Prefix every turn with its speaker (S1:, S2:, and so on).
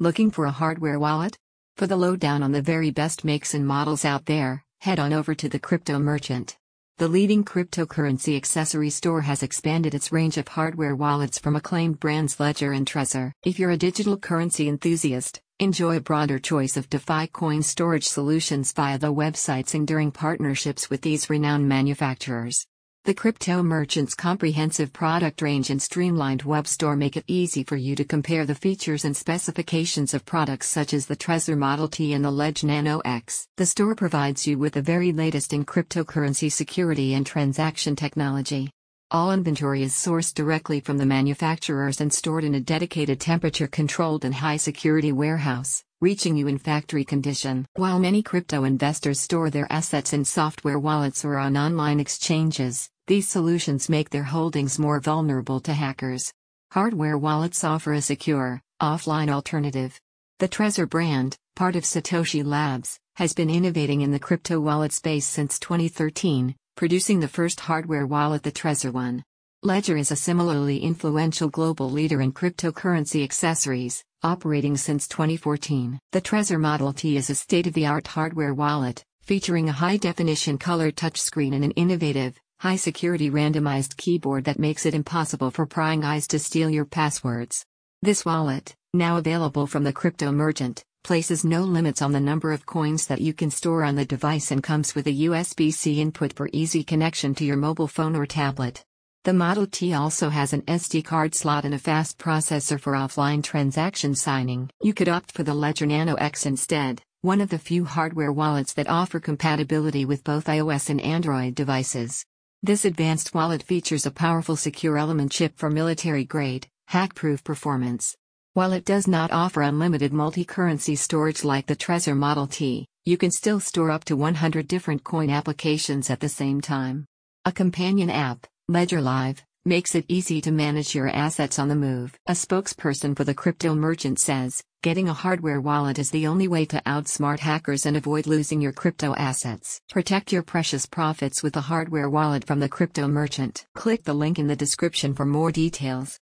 S1: Looking for a hardware wallet? For the lowdown on the very best makes and models out there, head on over to the Crypto Merchant. The leading cryptocurrency accessory store has expanded its range of hardware wallets from acclaimed brands Ledger and Trezor. If you're a digital currency enthusiast, enjoy a broader choice of DeFi coin storage solutions via the websites and during partnerships with these renowned manufacturers. The Crypto Merchant's comprehensive product range and streamlined web store make it easy for you to compare the features and specifications of products such as the Trezor Model T and the Ledger Nano X. The store provides you with the very latest in cryptocurrency security and transaction technology. All inventory is sourced directly from the manufacturers and stored in a dedicated temperature controlled and high security warehouse reaching you in factory condition. While many crypto investors store their assets in software wallets or on online exchanges, these solutions make their holdings more vulnerable to hackers. Hardware wallets offer a secure, offline alternative. The Trezor brand, part of Satoshi Labs, has been innovating in the crypto wallet space since 2013, producing the first hardware wallet, the Trezor One. Ledger is a similarly influential global leader in cryptocurrency accessories, operating since 2014. The Trezor Model T is a state of the art hardware wallet, featuring a high definition color touchscreen and an innovative, high security randomized keyboard that makes it impossible for prying eyes to steal your passwords. This wallet, now available from the Crypto Merchant, places no limits on the number of coins that you can store on the device and comes with a USB C input for easy connection to your mobile phone or tablet. The Model T also has an SD card slot and a fast processor for offline transaction signing. You could opt for the Ledger Nano X instead, one of the few hardware wallets that offer compatibility with both iOS and Android devices. This advanced wallet features a powerful secure element chip for military grade, hack proof performance. While it does not offer unlimited multi currency storage like the Trezor Model T, you can still store up to 100 different coin applications at the same time. A companion app, Ledger Live makes it easy to manage your assets on the move. A spokesperson for the crypto merchant says, getting a hardware wallet is the only way to outsmart hackers and avoid losing your crypto assets. Protect your precious profits with a hardware wallet from the crypto merchant. Click the link in the description for more details.